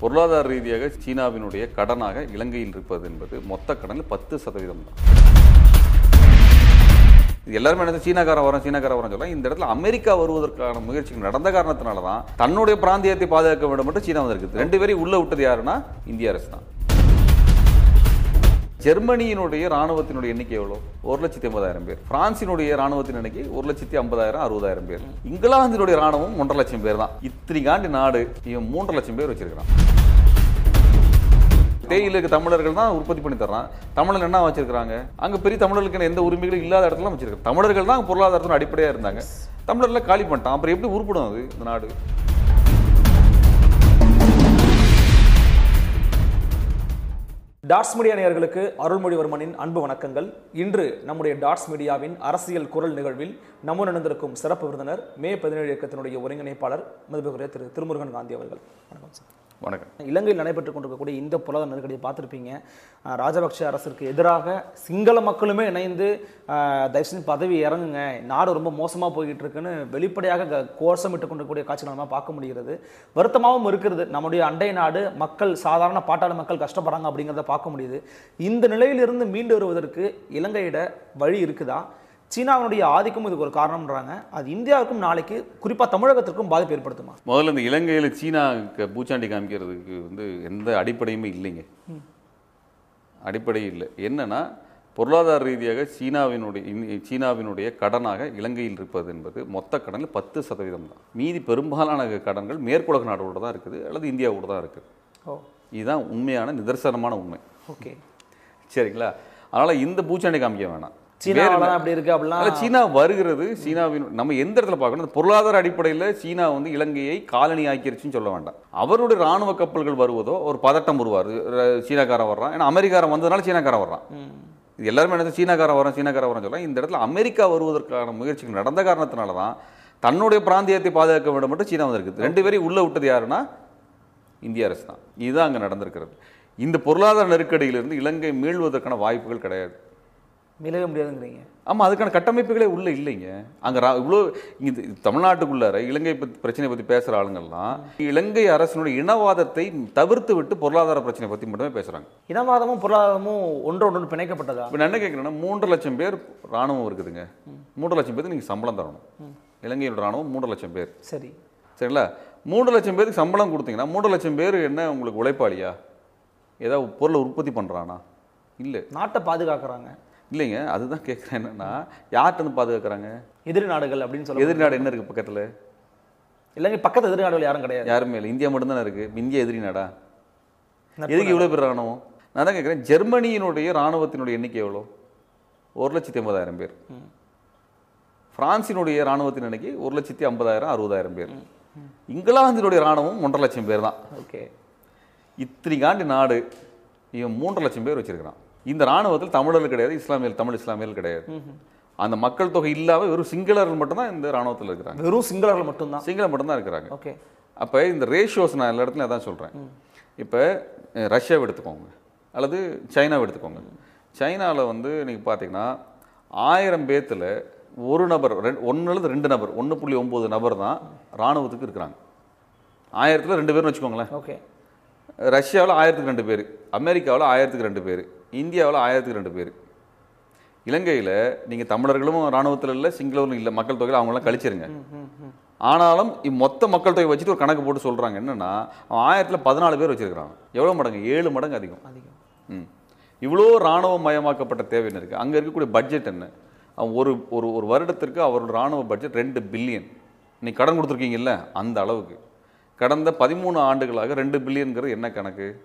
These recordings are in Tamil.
பொருளாதார ரீதியாக சீனாவினுடைய கடனாக இலங்கையில் இருப்பது என்பது மொத்த கடனில் பத்து சதவீதம் தான். எல்லாருமே நினைச்சு சீனாக்காரன் வரோம் சீனாக்காரன் வரோம் சொல்லலாம் இந்த இடத்துல அமெரிக்கா வருவதற்கான முயற்சிகள் நடந்த காரணத்தினால தான் தன்னுடைய பிராந்தியத்தை பாதுகாக்க வேண்டும் மட்டும் சீனா வந்திருக்கு ரெண்டு பேரையும் உள்ள விட்டது யாருன்னா இந்திய அரசு தான். ஜெர்மனியினுடைய ராணுவத்தினுடைய எண்ணிக்கை எவ்வளோ? ஒரு லட்சத்தி ஐம்பதாயிரம் பேர். பிரான்சினுடைய ராணுவத்தின் எண்ணிக்கை ஒரு லட்சத்தி ஐம்பதாயிரம் அறுபதாயிரம் பேர். இங்கிலாந்தினுடைய ராணுவம் ஒன்றரை லட்சம் பேர் தான். இத்தனைக்காண்டி நாடு இவன் மூன்றரை லட்சம் பேர் வச்சிருக்கிறான். தேயிலுக்கு தமிழர்கள் தான் உற்பத்தி பண்ணி தர்றான். தமிழர் என்ன வச்சிருக்காங்க அங்க பெரிய தமிழர்களுக்கு எந்த உரிமைகளும் இல்லாத இடத்துல வச்சிருக்காங்க. தமிழர்கள் தான் பொருளாதாரத்தின் அடிப்படையா இருந்தாங்க. தமிழர்ல காலி பண்ணிட்டான். அப்புறம் எப்படி உருப்படும் அது இந்த நாடு? டாட்ஸ் மீடியா நேயர்களுக்கு அருள்மொழிவர்மனின் அன்பு வணக்கங்கள். இன்று நம்முடைய டாட்ஸ் மீடியாவின் அரசியல் குரல் நிகழ்வில் நம்முடன் இணைந்திருக்கும் சிறப்பு விருந்தினர் மே பதினேழு இயக்கத்தினுடைய ஒருங்கிணைப்பாளர் மதுபகுரிய திரு திருமுருகன் காந்தி அவர்கள். வணக்கம் சார். வணக்கம். இலங்கையில் நடைபெற்றுக் கொண்டிருக்கக்கூடிய இந்த பொருளாதார நெருக்கடியை பார்த்துருப்பீங்க. ராஜபக்ஷ அரசிற்கு எதிராக சிங்கள மக்களுமே இணைந்து தயவுசெய்து தயவு செஞ்சு பதவி இறங்குங்க. நாடு ரொம்ப மோசமாக போய்கிட்டு இருக்குன்னு வெளிப்படையாக க- கோஷமிட்டு கொண்டிருக்கக்கூடிய காட்சிகள் நம்ம பார்க்க முடிகிறது. வருத்தமாகவும் இருக்கிறது. நம்முடைய அண்டை நாடு மக்கள் சாதாரண பாட்டாளி மக்கள் கஷ்டப்படுறாங்க அப்படிங்கிறத பார்க்க முடியுது. இந்த நிலையிலிருந்து மீண்டு வருவதற்கு இலங்கையிட வழி இருக்குதா? சீனாவினுடைய ஆதிக்கம் இதுக்கு ஒரு காரணம்ன்றாங்க. அது இந்தியாவுக்கும் நாளைக்கு குறிப்பாக தமிழகத்திற்கும் பாதிப்பு ஏற்படுத்துமா? முதல்ல இந்த இலங்கையில் சீனாவுக்கு பூச்சாண்டி காமிக்கிறதுக்கு வந்து எந்த அடிப்படையுமே இல்லைங்க. அடிப்படை இல்லை. என்னன்னா பொருளாதார ரீதியாக சீனாவினுடைய சீனாவினுடைய கடனாக இலங்கையில் இருப்பது என்பது மொத்த கடனில் பத்து சதவீதம் தான். மீதி பெரும்பாலான கடன்கள் மேற்குலக நாடுகளோட தான் இருக்குது அல்லது இந்தியாவோட தான் இருக்குது. ஓ. இதுதான் உண்மையான நிதர்சனமான உண்மை. ஓகே. சரிங்களா? அதனால இந்த பூச்சாண்டி காமிக்க வேணாம். சீனாவில் அப்படி இருக்கு அப்படிலாம் சீனா வருகிறது சீனாவின் நம்ம எந்த இடத்துல பார்க்கணும் பொருளாதார அடிப்படையில் சீனா வந்து இலங்கையை காலனி ஆக்கிருச்சுன்னு சொல்ல வேண்டாம். அவருடைய ராணுவ கப்பல்கள் வருவதோ ஒரு பதட்டம் உருவாரு சீனாக்காரன் வர்றான். ஏன்னா அமெரிக்காரன் வந்ததுனால சீனாக்காரன் வர்றான். இது எல்லாருமே நினைச்சு சீனாக்காரன் வரோம் சீனாக்காரன் வரோம் சொல்லலாம் இந்த இடத்துல அமெரிக்கா வருவதற்கான முயற்சிகள் நடந்த காரணத்தினால தான் தன்னுடைய பிராந்தியத்தை பாதுகாக்க வேண்டும் மட்டும் சீனா வந்திருக்குது. ரெண்டு பேரையும் உள்ள விட்டது யாருன்னா? இந்திய அரசு தான். இதுதான் அங்கே நடந்திருக்கிறது. இந்த பொருளாதார நெருக்கடியிலிருந்து இலங்கை மீள்வதற்கான வாய்ப்புகள் கிடையாது. மீளவே முடியாதுங்கிறீங்க. ஆமா அதுக்கான கட்டமைப்புகளே உள்ள இல்லைங்க. அங்க ரா- இவ்வளோ இங்க தமிழ்நாட்டுக்குள்ளார இலங்கை பத்தி பிரச்சனை பத்தி பேசுற ஆளுங்கள்லாம் இலங்கை அரசினுடைய இனவாதத்தை தவிர்த்து விட்டு பொருளாதார பிரச்சனை பத்தி மட்டுமே பேசுறாங்க. இனவாதமும் பொருளாதாரமும் ஒன்றோடு பிணைக்கப்பட்டதா? இப்போ நான் என்ன கேட்குறேன்னா மூன்று லட்சம் பேர் ராணுவம் இருக்குதுங்க. மூன்று லட்சம் பேருக்கு நீங்க சம்பளம் தரணும். இலங்கையோட ராணுவம் மூன்று லட்சம் பேர். சரி. சரிங்களா? மூன்று லட்சம் பேருக்கு சம்பளம் கொடுத்தீங்கன்னா மூன்று லட்சம் பேர் என்ன உங்களுக்கு உழைப்பாளியா? ஏதாவது பொருளை உற்பத்தி பண்றானா? இல்லை. நாட்டை பாதுகாக்கிறாங்க. இல்லைங்க அதுதான் கேட்குறேன் என்னன்னா யார்கிட்ட இருந்து பாதுகாக்கிறாங்க? எதிரி நாடுகள் அப்படின்னு சொல்ல எதிர்நாடு என்ன இருக்கு பக்கத்துல? இலங்கை பக்கத்து எதிரி நாடுகள் யாரும் கிடையாது. யாருமே இல்லை. இந்தியா மட்டும்தானே இருக்கு. இந்தியா எதிரி நாடா? எதுக்கு இவ்வளோ பேர் ராணுவம் நான் தான் கேட்குறேன் ஜெர்மனியினுடைய ராணுவத்தினுடைய எண்ணிக்கை எவ்வளோ ஒரு லட்சத்தி ஐம்பதாயிரம் பேர். பிரான்சினுடைய ராணுவத்தின் எண்ணிக்கை ஒரு லட்சத்தி ஐம்பதாயிரம் அறுபதாயிரம் பேர். இங்கிலாந்தினுடைய ராணுவம் ஒன்றரை லட்சம் பேர் தான். ஓகே. இத்தனைக்காண்டி நாடு இவன் மூன்றரை லட்சம் பேர் வச்சிருக்கிறான். இந்த ராணுவத்தில் தமிழர்கள் கிடையாது இஸ்லாமியர்கள் தமிழ் இஸ்லாமியர்கள் கிடையாது. அந்த மக்கள் தொகை இல்லாம வெறும் சிங்களர்கள் மட்டும்தான் இந்த ராணுவத்தில் இருக்கிறாங்க. வெறும் சிங்களர்கள் மட்டும்தான்? சிங்களம் மட்டும்தான் இருக்கிறாங்க. ஓகே. அப்போ இந்த ரேஷியோஸ் நான் எல்லா இடத்துலையும் அதான் சொல்கிறேன் இப்போ ரஷ்யாவை எடுத்துக்கோங்க. அல்லது சைனாவை எடுத்துக்கோங்க. சைனாவில் வந்து நீங்கள் பார்த்தீங்கன்னா ஆயிரம் பேத்தில் ஒரு நபர் ரெண்டு ஒன்றுலேருந்து ரெண்டு நபர் ஒன்று புள்ளி ஒம்பது நபர் தான் இராணுவத்துக்கு இருக்கிறாங்க. ஆயிரத்தில் ரெண்டு பேர்னு வச்சுக்கோங்களேன். ஓகே. ரஷ்யாவில் ஆயிரத்துக்கு ரெண்டு பேர் அமெரிக்காவில் ஆயிரத்துக்கு ரெண்டு பேர். இந்தியாவில் ஆயிரத்துக்கு ரெண்டு பேர். இலங்கையில் நீங்கள் தமிழர்களும் இராணுவத்தில் இல்லை சிங்களவரும் இல்லை மக்கள் தொகையில் அவங்களாம் கழிச்சிருங்க. ஆனாலும் மொத்த மக்கள் தொகை வச்சுட்டு ஒரு கணக்கு போட்டு சொல்கிறாங்க என்னன்னா அவன் ஆயிரத்தில் பதினாலு பேர் வச்சிருக்கிறான். எவ்வளோ மடங்கு? ஏழு மடங்கு அதிகம். அதிகம். ம். இவ்வளோ இராணுவ மயமாக்கப்பட்ட தேவை என்ன இருக்குது அங்கே இருக்கக்கூடிய பட்ஜெட் என்ன? அவன் ஒரு ஒரு ஒரு வருடத்திற்கு அவரோட இராணுவ பட்ஜெட் ரெண்டு பில்லியன் நீ கடன் கொடுத்துருக்கீங்கல்ல? அந்த அளவுக்கு. கடந்த பதிமூணு ஆண்டுகளாக ரெண்டு பில்லியனுங்கிறது என்ன கணக்கு?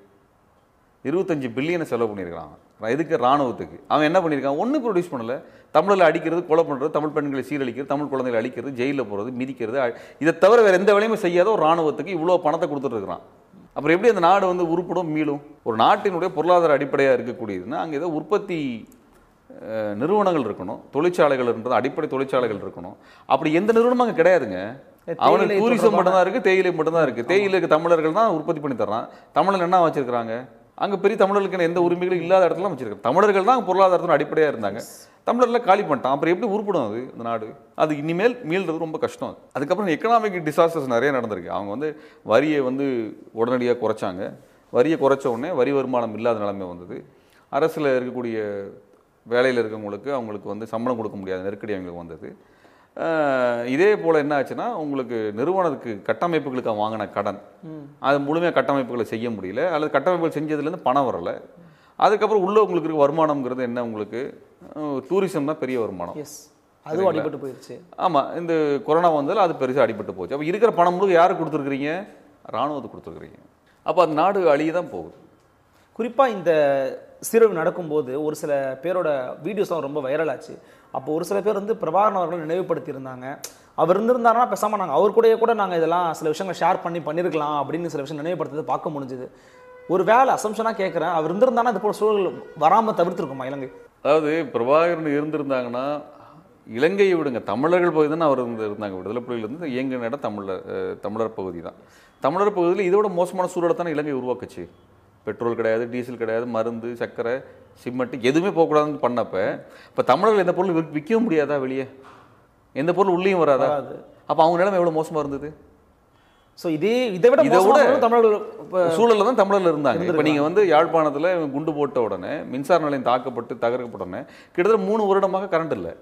இருபத்தஞ்சு பில்லியனை செலவு பண்ணியிருக்கான் எதுக்கு? ராணுவத்துக்கு அவன் என்ன பண்ணியிருக்கான்? ஒன்றும் ப்ரொடியூஸ் பண்ணல. தமிழில் அடிக்கிறது கொலை பண்ணுறது தமிழ் பெண்களை சீரழிக்கிறது தமிழ் குழந்தைகளை அழிக்கிறது ஜெயிலில் போகிறது மிதிக்கிறது இதை தவிர வேறு எந்த வேலையுமே செய்யாத ஒரு ராணுவத்துக்கு இவ்வளோ பணத்தை கொடுத்துட்டு இருக்கிறான். அப்புறம் எப்படி அந்த நாடு வந்து உருப்படும்? மீளும். ஒரு நாட்டினுடைய பொருளாதார அடிப்படையாக இருக்கக்கூடியதுன்னா அங்கே ஏதோ உற்பத்தி நிறுவனங்கள் இருக்கணும். தொழிற்சாலைகள்ன்றது அடிப்படை தொழிற்சாலைகள் இருக்கணும். அப்படி எந்த நிறுவனமும் அங்கே கிடையாதுங்க. அவனுக்கு டூரிசம் மட்டும்தான் இருக்கு தேயிலை மட்டும்தான் இருக்கு. தேயிலைக்கு தமிழர்கள் தான் உற்பத்தி பண்ணி தர்றான். தமிழர் என்ன வச்சிருக்கிறாங்க? அங்கே பெரிய தமிழர்களுக்கான எந்த உரிமைகளும் இல்லாத இடத்துலாம் வச்சிருக்காங்க. தமிழர்கள் தான் பொருளாதாரத்தின் அடிப்படையாக இருந்தாங்க. தமிழரில் காலி பண்ணிட்டான். அப்புறம் எப்படி உருப்படும் அது இந்த நாடு? அது இனிமேல் மீள்றது ரொம்ப கஷ்டம் அது. அதுக்கப்புறம் எக்கனாமிக் டிசாஸ்டர்ஸ் நிறைய நடந்திருக்கு. அவங்க வந்து வரியை வந்து உடனடியாக குறைச்சாங்க. வரியை குறைச்ச உடனே வரி வருமானம் இல்லாத நிலைமை வந்தது. அரசில் இருக்கக்கூடிய வேலையில் இருக்கவங்களுக்கு அவங்களுக்கு வந்து சம்பளம் கொடுக்க முடியாத நெருக்கடி அவங்களுக்கு வந்தது. இதே போல் என்ன ஆச்சுன்னா உங்களுக்கு நிறுவனத்துக்கு கட்டமைப்புகளுக்கு வாங்கின கடன். அது முழுமையாக கட்டமைப்புகளை செய்ய முடியல. அல்லது கட்டமைப்புகள் செஞ்சதுலேருந்து பணம் வரலை. அதுக்கப்புறம் உள்ள உங்களுக்கு இருக்க வருமானம்ங்கிறது என்ன உங்களுக்கு? டூரிசம் தான் பெரிய வருமானம். எஸ் அதுவும் அடிபட்டு போயிருச்சு. ஆமாம் இந்த கொரோனா வந்ததில் அது பெருசாக அடிபட்டு போச்சு. அப்போ இருக்கிற பணம் முழுக்க யாருக்கு கொடுத்துருக்குறீங்க? ராணுவத்துக்கு கொடுத்துருக்குறீங்க. அப்போ அந்த நாடு அழிய தான் போகுது. குறிப்பா இந்த சீரழிவு நடக்கும்போது ஒரு சில பேரோட வீடியோஸ்லாம் ரொம்ப வைரல் ஆச்சு. அப்போ ஒரு சில பேர் வந்து பிரபாகரன் அவர்களை நினைவுபடுத்தியிருந்தாங்க. அவர் இருந்திருந்தாருன்னா பேசாமல் நாங்கள் அவர் கூடயே கூட நாங்கள் இதெல்லாம் சில விஷயங்களை ஷேர் பண்ணி பண்ணியிருக்கலாம் அப்படின்னு சில விஷயம் நினைவுபடுத்துறது பார்க்க முடிஞ்சுது. ஒரு வேலை அசம்ஷனாக கேட்குறேன் அவர் இருந்திருந்தானா இது போல சூழல் வராமல் தவிர்த்துருக்குமா இலங்கை? அதாவது பிரபாகரன் இருந்திருந்தாங்கன்னா இலங்கையை விடுங்க. தமிழர்கள் பகுதி தான் அவர் இருந்து இருந்தாங்க. விடுதலை புலிகள் இருந்து இயங்கின இடம் தமிழர் தமிழர் பகுதி தான். தமிழர் பகுதியில் இதோட மோசமான சூழலை தானே இலங்கை உருவாக்குச்சு. பெட்ரோல் கிடையாது டீசல் கிடையாது மருந்து சர்க்கரை சிமெண்ட் எதுவுமே போகக்கூடாதுன்னு பண்ணப்ப இப்போ தமிழர்கள் எந்த பொருள் விற்க- விற்கவும் முடியாதா வெளியே? எந்த பொருள் உள்ளேயும் வராதா. அப்போ அவங்க நிலைமை எவ்வளோ மோசமாக இருந்தது? ஸோ இதே இதை விட இதை விட தமிழர்கள் சூழல்ல தான் தமிழர்ல இருந்தாங்க. இப்போ நீங்க வந்து யாழ்ப்பாணத்துல குண்டு போட்ட உடனே மின்சார நிலையம் தாக்கப்பட்டு தகர்க்கப்பட்ட உடனே கிட்டத்தட்ட மூணு வருடமாக கரண்ட் இல்லை.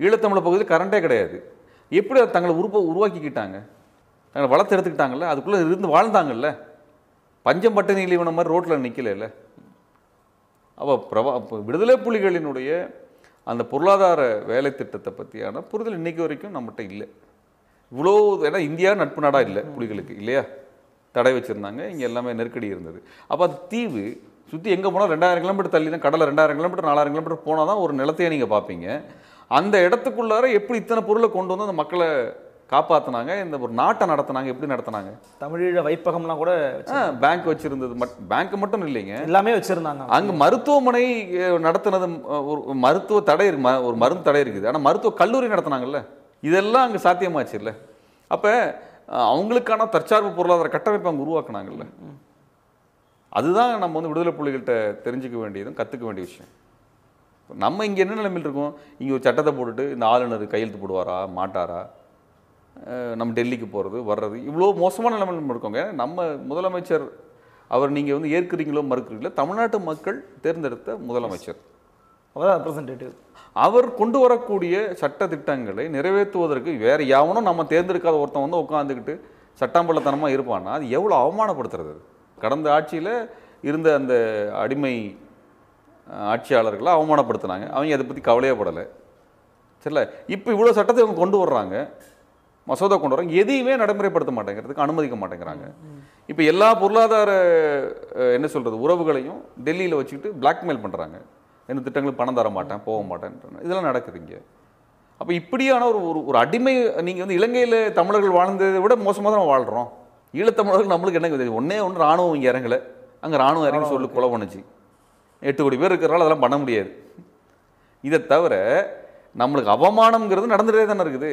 ஈழத்தமிழ் பகுதியில் கரண்டே கிடையாது. எப்படி தங்களை உருப்ப உருவாக்கிக்கிட்டாங்க? தங்களை வளர்த்து எடுத்துக்கிட்டாங்கல்ல? அதுக்குள்ள இருந்து வாழ்ந்தாங்கல்ல? பஞ்சம் பட்டினி இவன மாதிரி ரோட்டில் நிற்கலையில அப்போ பிரபா விடுதலை புலிகளினுடைய அந்த பொருளாதார வேலை திட்டத்தை பற்றியான புரிதல் இன்னைக்கு வரைக்கும் நம்மகிட்ட இல்லை. இவ்வளோ ஏன்னா இந்தியா நட்பு நாடாக இல்லை புலிகளுக்கு இல்லையா? தடை வச்சுருந்தாங்க இங்கே எல்லாமே நெருக்கடி இருந்தது. அப்போ அது தீவு சுற்றி எங்கே போனால் ரெண்டாயிரம் கிலோமீட்டர் தள்ளி தான் கடலை ரெண்டாயிரம் கிலோமீட்டர் நாலாயிரம் கிலோமீட்டர் போனால் தான் ஒரு நிலத்தையே நீங்கள் பார்ப்பீங்க. அந்த இடத்துக்குள்ளார எப்படி இத்தனை பொருளை கொண்டு வந்து அந்த மக்களை காப்பாற்றினாங்க இந்த ஒரு நாட்டை நடத்துனாங்க. எப்படி நடத்துனாங்க? தமிழீழ வைப்பகம்லாம் கூட பேங்க் வச்சிருந்தது. மட் பேங்க் மட்டும் இல்லைங்க. எல்லாமே வச்சிருந்தாங்க. அங்க மருத்துவமனை நடத்துனது ஒரு மருத்துவ தடை இருக்கு. ஒரு மருந்து தடை இருக்குது. ஆனா மருத்துவ கல்லூரி நடத்துனாங்கல்ல. இதெல்லாம் அங்க சாத்தியமாச்சு இல்ல அப்ப அவங்களுக்கான தற்சார்பு பொருளாதார கட்டமைப்பை அங்க உருவாக்குனாங்கல்ல. அதுதான் நம்ம வந்து விடுதலை புலிகள்கிட்ட தெரிஞ்சுக்க வேண்டியதும் கத்துக்க வேண்டிய விஷயம். நம்ம இங்க என்ன நிலைமையில் இருக்கோம்? இங்க ஒரு சட்டத்தை போட்டுட்டு இந்த ஆளுநர் கையெழுத்து போடுவாரா? மாட்டாரா? நம்ம டெல்லிக்கு போகிறது வர்றது. இவ்வளோ மோசமான நிலைமை நம்ம இருக்கோங்க. நம்ம முதலமைச்சர் அவர் நீங்கள் வந்து ஏற்கிறீங்களோ மறுக்கிறீங்களோ தமிழ்நாட்டு மக்கள் தேர்ந்தெடுத்த முதலமைச்சர். அவர் ரெப்ரசன்டேட்டிவ் அவர் கொண்டு வரக்கூடிய சட்ட திட்டங்களை நிறைவேற்றுவதற்கு வேற எவனும் நம்ம தேர்ந்தெடுக்காத ஒருத்தன் வந்து உட்காந்துக்கிட்டு சட்டாம்பள்ளத்தனமாக இருப்பான்னா அது எவ்வளோ அவமானப்படுத்துறது. கடந்த ஆட்சியில் இருந்த அந்த அடிமை ஆட்சியாளர்களை அவமானப்படுத்தினாங்க. அவங்க அதை பற்றி கவலையே படலை. சரில இப்போ இவ்வளோ சட்டத்தை இவங்க கொண்டு வர்றாங்க. மசோதா கொண்டு வர்றாங்க எதையுமே நடைமுறைப்படுத்த மாட்டேங்கிறதுக்கு அனுமதிக்க மாட்டேங்கிறாங்க. இப்போ எல்லா பொருளாதார என்ன சொல்கிறது உறவுகளையும் டெல்லியில் வச்சுக்கிட்டு பிளாக்மெயில் பண்ணுறாங்க எந்த திட்டங்களுக்கு பணம் தர மாட்டேன் போக மாட்டேன். இதெல்லாம் நடக்குது இங்கே. அப்போ இப்படியான ஒரு ஒரு ஒரு அடிமை நீங்கள் வந்து இலங்கையில் தமிழர்கள் வாழ்ந்ததை விட மோசமாக தான் வாழ்கிறோம் ஈழத்தமிழர்கள் நம்மளுக்கு என்ன தெரியும் ஒன்றே ஒன்று ராணுவம் இங்கே இறங்கலை. அங்கே ராணுவம் இறங்கி சொல்லி கொலை பண்ணுச்சு. எட்டு கோடி பேர் இருக்கிறனால அதெல்லாம் பண்ண முடியாது. இதை தவிர நம்மளுக்கு அவமானம்ங்கிறது நடந்துகிட்டே தானே இருக்குது.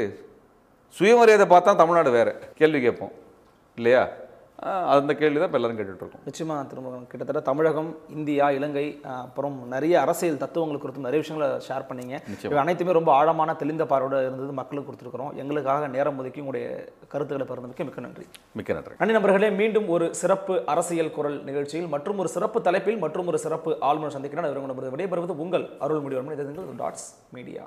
சுயமரியாதை பார்த்தா தமிழ்நாடு வேற. கேள்வி கேட்போம். இல்லையா? அந்த கேள்வி தான் இப்போ எல்லாரும் கேட்டுட்டு இருக்கோம். நிச்சயமா திரும்ப கிட்டத்தட்ட தமிழகம் இந்தியா இலங்கை அப்புறம் நிறைய அரசியல் தத்துவங்கள் குறித்து நிறைய விஷயங்களை ஷேர் பண்ணீங்க. இவை அனைத்துமே ரொம்ப ஆழமான தெளிந்த பார்வையோட இருந்தது மக்களுக்கு கொடுத்துருக்குறோம். எங்களுக்காக நேரம் ஒதுக்கி உங்களுடைய கருத்துக்களை பகிர்ந்ததுக்கு மிக்க நன்றி. மிக்க நன்றி. நன்றி நண்பர்களே மீண்டும் ஒரு சிறப்பு அரசியல் குரல் நிகழ்ச்சியில் மற்றும் ஒரு சிறப்பு தலைப்பில் மற்றும் ஒரு சிறப்பு ஆளுநர் சந்திக்கிறேன். விடைபெறுவது உங்கள் அருள்மொழிவர்மன். இது டாட்ஸ் மீடியா